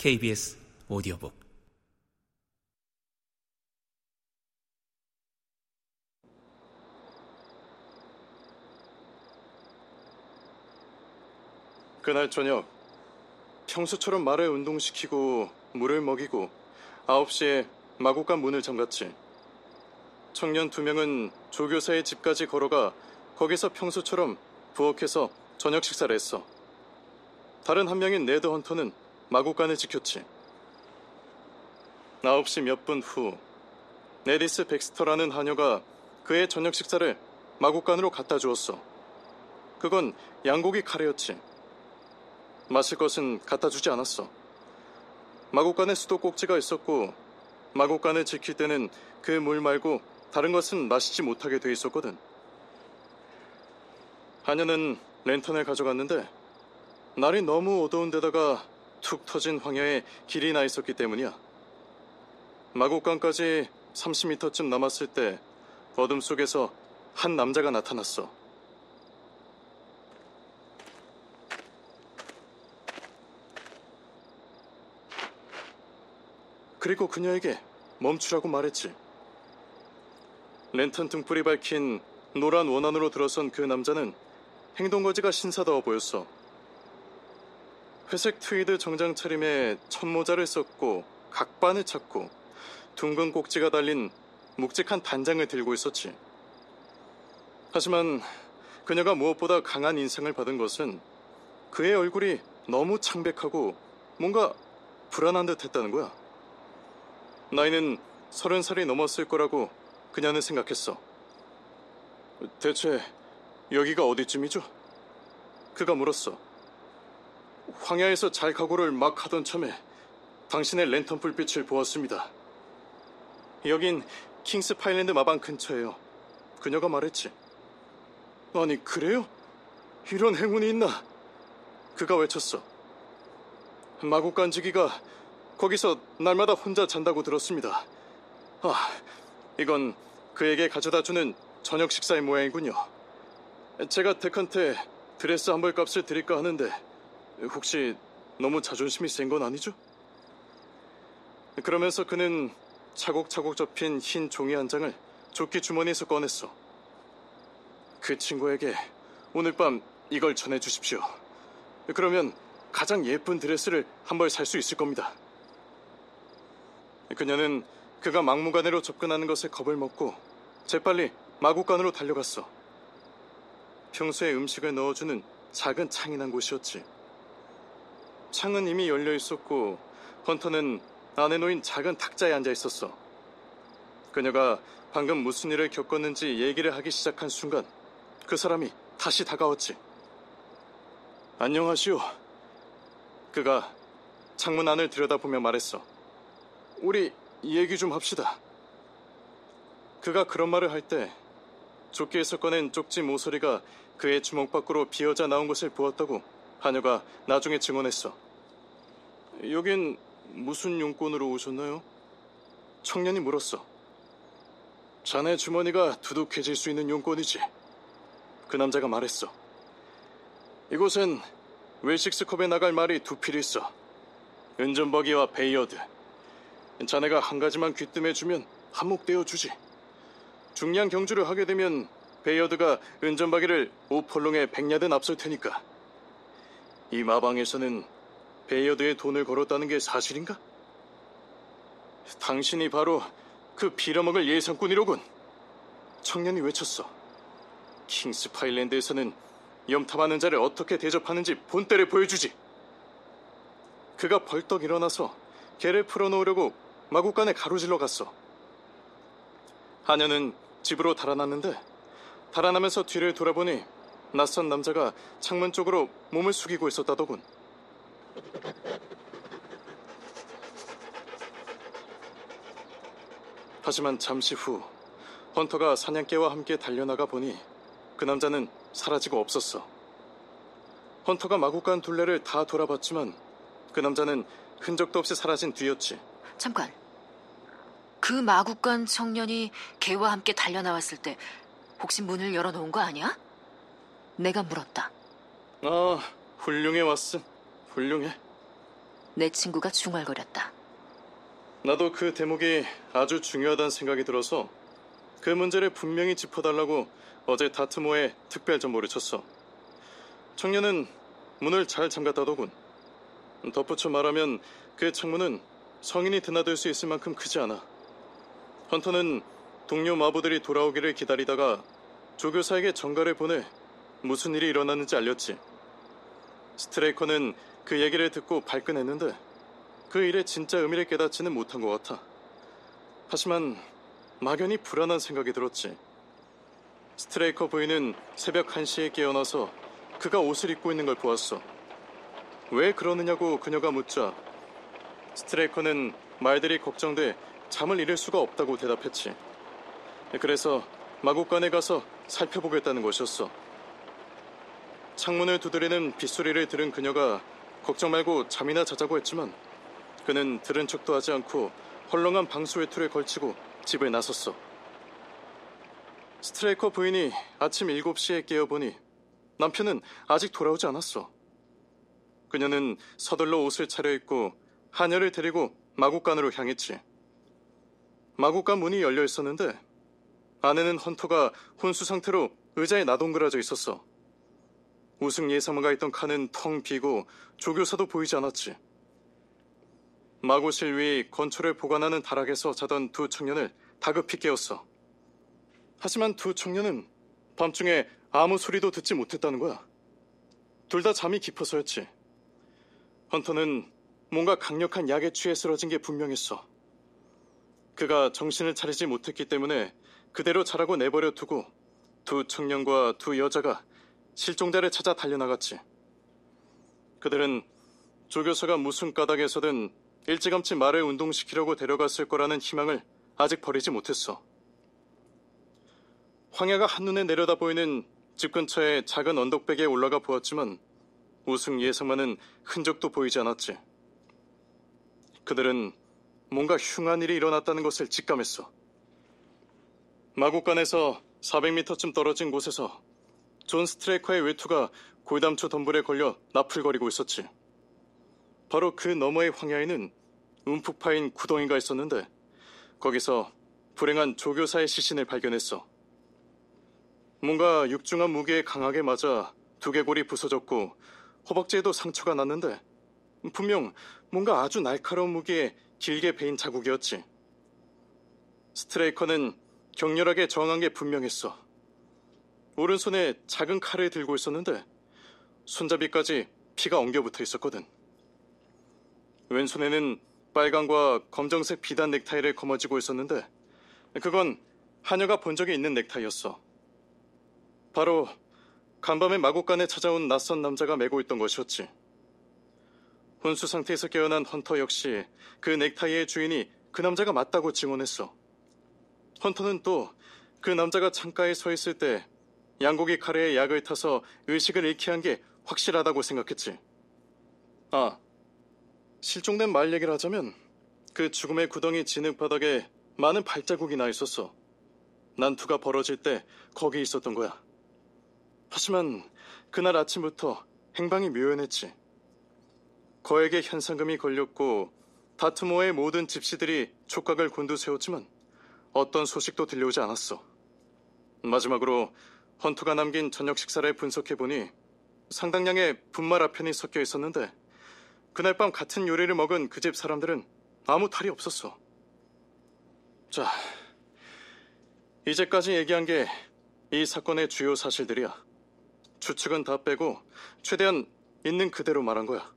KBS 오디오북 그날 저녁 평소처럼 말을 운동시키고 물을 먹이고 9시에 마구간 문을 잠갔지. 청년 두 명은 조교사의 집까지 걸어가 거기서 평소처럼 부엌에서 저녁 식사를 했어. 다른 한 명인 네드 헌터는 마구간을 지켰지. 9시 몇 분 후, 네디스 백스터라는 하녀가 그의 저녁 식사를 마구간으로 갖다 주었어. 그건 양고기 카레였지. 마실 것은 갖다 주지 않았어. 마구간에 수도꼭지가 있었고, 마구간을 지킬 때는 그 물 말고 다른 것은 마시지 못하게 돼 있었거든. 하녀는 랜턴을 가져갔는데, 날이 너무 어두운 데다가 툭 터진 황야에 길이 나 있었기 때문이야. 마곡간까지 30m쯤 남았을 때 어둠 속에서 한 남자가 나타났어. 그리고 그녀에게 멈추라고 말했지. 랜턴 등불이 밝힌 노란 원안으로 들어선 그 남자는 행동거지가 신사다워 보였어. 회색 트위드 정장 차림에 첫모자를 썼고 각반을 찾고 둥근 꼭지가 달린 묵직한 단장을 들고 있었지. 하지만 그녀가 무엇보다 강한 인상을 받은 것은 그의 얼굴이 너무 창백하고 뭔가 불안한 듯 했다는 거야. 나이는 서른 살이 넘었을 거라고 그녀는 생각했어. 대체 여기가 어디쯤이죠? 그가 물었어. 황야에서 잘 가고를 막 하던 참에 당신의 랜턴 불빛을 보았습니다. 여긴 킹스 파일랜드 마방 근처예요. 그녀가 말했지. 아니, 그래요? 이런 행운이 있나? 그가 외쳤어. 마구 간지기가 거기서 날마다 혼자 잔다고 들었습니다. 아, 이건 그에게 가져다 주는 저녁 식사의 모양이군요. 제가 덱한테 드레스 한 벌 값을 드릴까 하는데 혹시 너무 자존심이 센 건 아니죠? 그러면서 그는 차곡차곡 접힌 흰 종이 한 장을 조끼 주머니에서 꺼냈어. 그 친구에게 오늘 밤 이걸 전해 주십시오. 그러면 가장 예쁜 드레스를 한 벌 살 수 있을 겁니다. 그녀는 그가 막무가내로 접근하는 것에 겁을 먹고 재빨리 마구간으로 달려갔어. 평소에 음식을 넣어주는 작은 창이 난 곳이었지. 창은 이미 열려 있었고 헌터는 안에 놓인 작은 탁자에 앉아 있었어. 그녀가 방금 무슨 일을 겪었는지 얘기를 하기 시작한 순간 그 사람이 다시 다가왔지. 안녕하시오. 그가 창문 안을 들여다보며 말했어. 우리 얘기 좀 합시다. 그가 그런 말을 할 때 조끼에서 꺼낸 쪽지 모서리가 그의 주먹 밖으로 비어져 나온 것을 보았다고 하녀가 나중에 증언했어. 여긴 무슨 용건으로 오셨나요? 청년이 물었어. 자네 주머니가 두둑해질 수 있는 용건이지. 그 남자가 말했어. 이곳엔 웨식스컵에 나갈 말이 두필 있어. 은점박이와 베이어드. 자네가 한 가지만 귀뜸해주면 한몫 떼어 주지. 중량 경주를 하게 되면 베이어드가 은점박이를 오 펄롱에 백 야드는 앞설 테니까. 이 마방에서는 베이어드에 돈을 걸었다는 게 사실인가? 당신이 바로 그 빌어먹을 예상꾼이로군. 청년이 외쳤어. 킹스 파일랜드에서는 염탐하는 자를 어떻게 대접하는지 본때를 보여주지. 그가 벌떡 일어나서 개를 풀어놓으려고 마구간에 가로질러 갔어. 하녀는 집으로 달아났는데 달아나면서 뒤를 돌아보니 낯선 남자가 창문 쪽으로 몸을 숙이고 있었다더군. 하지만 잠시 후 헌터가 사냥개와 함께 달려나가 보니 그 남자는 사라지고 없었어. 헌터가 마구간 둘레를 다 돌아봤지만 그 남자는 흔적도 없이 사라진 뒤였지. 잠깐. 그 마구간 청년이 개와 함께 달려나왔을 때 혹시 문을 열어놓은 거 아니야? 내가 물었다. 아, 훌륭해 왓슨. 훌륭해. 내 친구가 중얼거렸다. 나도 그 대목이 아주 중요하다는 생각이 들어서 그 문제를 분명히 짚어달라고 어제 다트모에 특별 전보를 쳤어. 청년은 문을 잘 잠갔다더군. 덧붙여 말하면 그 창문은 성인이 드나들 수 있을 만큼 크지 않아. 헌터는 동료 마부들이 돌아오기를 기다리다가 조교사에게 전가를 보내 무슨 일이 일어났는지 알렸지. 스트레이커는 그 얘기를 듣고 발끈했는데 그 일의 진짜 의미를 깨닫지는 못한 것 같아. 하지만 막연히 불안한 생각이 들었지. 스트레이커 부인은 새벽 1시에 깨어나서 그가 옷을 입고 있는 걸 보았어. 왜 그러느냐고 그녀가 묻자 스트레이커는 말들이 걱정돼 잠을 잃을 수가 없다고 대답했지. 그래서 마곡간에 가서 살펴보겠다는 것이었어. 창문을 두드리는 빗소리를 들은 그녀가 걱정 말고 잠이나 자자고 했지만 그는 들은 척도 하지 않고 헐렁한 방수 외투를 걸치고 집을 나섰어. 스트레이커 부인이 아침 7시에 깨어보니 남편은 아직 돌아오지 않았어. 그녀는 서둘러 옷을 차려입고 하녀를 데리고 마국간으로 향했지. 마국간 문이 열려 있었는데 안에는 헌터가 혼수 상태로 의자에 나동그라져 있었어. 우승 예사마가 있던 칸은 텅 비고 조교사도 보이지 않았지. 마구실 위 건초를 보관하는 다락에서 자던 두 청년을 다급히 깨웠어. 하지만 두 청년은 밤중에 아무 소리도 듣지 못했다는 거야. 둘 다 잠이 깊어서였지. 헌터는 뭔가 강력한 약에 취해 쓰러진 게 분명했어. 그가 정신을 차리지 못했기 때문에 그대로 자라고 내버려 두고 두 청년과 두 여자가 실종자를 찾아 달려나갔지. 그들은 조 교사가 무슨 까닭에서든 일찌감치 말을 운동시키려고 데려갔을 거라는 희망을 아직 버리지 못했어. 황야가 한눈에 내려다 보이는 집 근처의 작은 언덕배기에 올라가 보았지만 우승 예상마는 흔적도 보이지 않았지. 그들은 뭔가 흉한 일이 일어났다는 것을 직감했어. 마구간에서 400m쯤 떨어진 곳에서 존 스트레이커의 외투가 골담초 덤불에 걸려 나풀거리고 있었지. 바로 그 너머의 황야에는 움푹 파인 구덩이가 있었는데 거기서 불행한 조교사의 시신을 발견했어. 뭔가 육중한 무게에 강하게 맞아 두개골이 부서졌고 허벅지에도 상처가 났는데 분명 뭔가 아주 날카로운 무기에 길게 베인 자국이었지. 스트레이커는 격렬하게 저항한 게 분명했어. 오른손에 작은 칼을 들고 있었는데 손잡이까지 피가 엉겨붙어 있었거든. 왼손에는 빨강과 검정색 비단 넥타이를 거머쥐고 있었는데 그건 하녀가 본 적이 있는 넥타이였어. 바로 간밤에 마곡간에 찾아온 낯선 남자가 메고 있던 것이었지. 혼수 상태에서 깨어난 헌터 역시 그 넥타이의 주인이 그 남자가 맞다고 증언했어. 헌터는 또 그 남자가 창가에 서 있을 때 양고기 카레에 약을 타서 의식을 잃게 한 게 확실하다고 생각했지. 아, 실종된 말 얘기를 하자면 그 죽음의 구덩이 진흙 바닥에 많은 발자국이 나 있었어. 난투가 벌어질 때 거기 있었던 거야. 하지만 그날 아침부터 행방이 묘연했지. 거액의 현상금이 걸렸고 다트모의 모든 집시들이 촉각을 곤두세웠지만 어떤 소식도 들려오지 않았어. 마지막으로 헌투가 남긴 저녁 식사를 분석해보니 상당량의 분말 아편이 섞여 있었는데 그날 밤 같은 요리를 먹은 그 집 사람들은 아무 탈이 없었어. 자, 이제까지 얘기한 게 이 사건의 주요 사실들이야. 추측은 다 빼고 최대한 있는 그대로 말한 거야.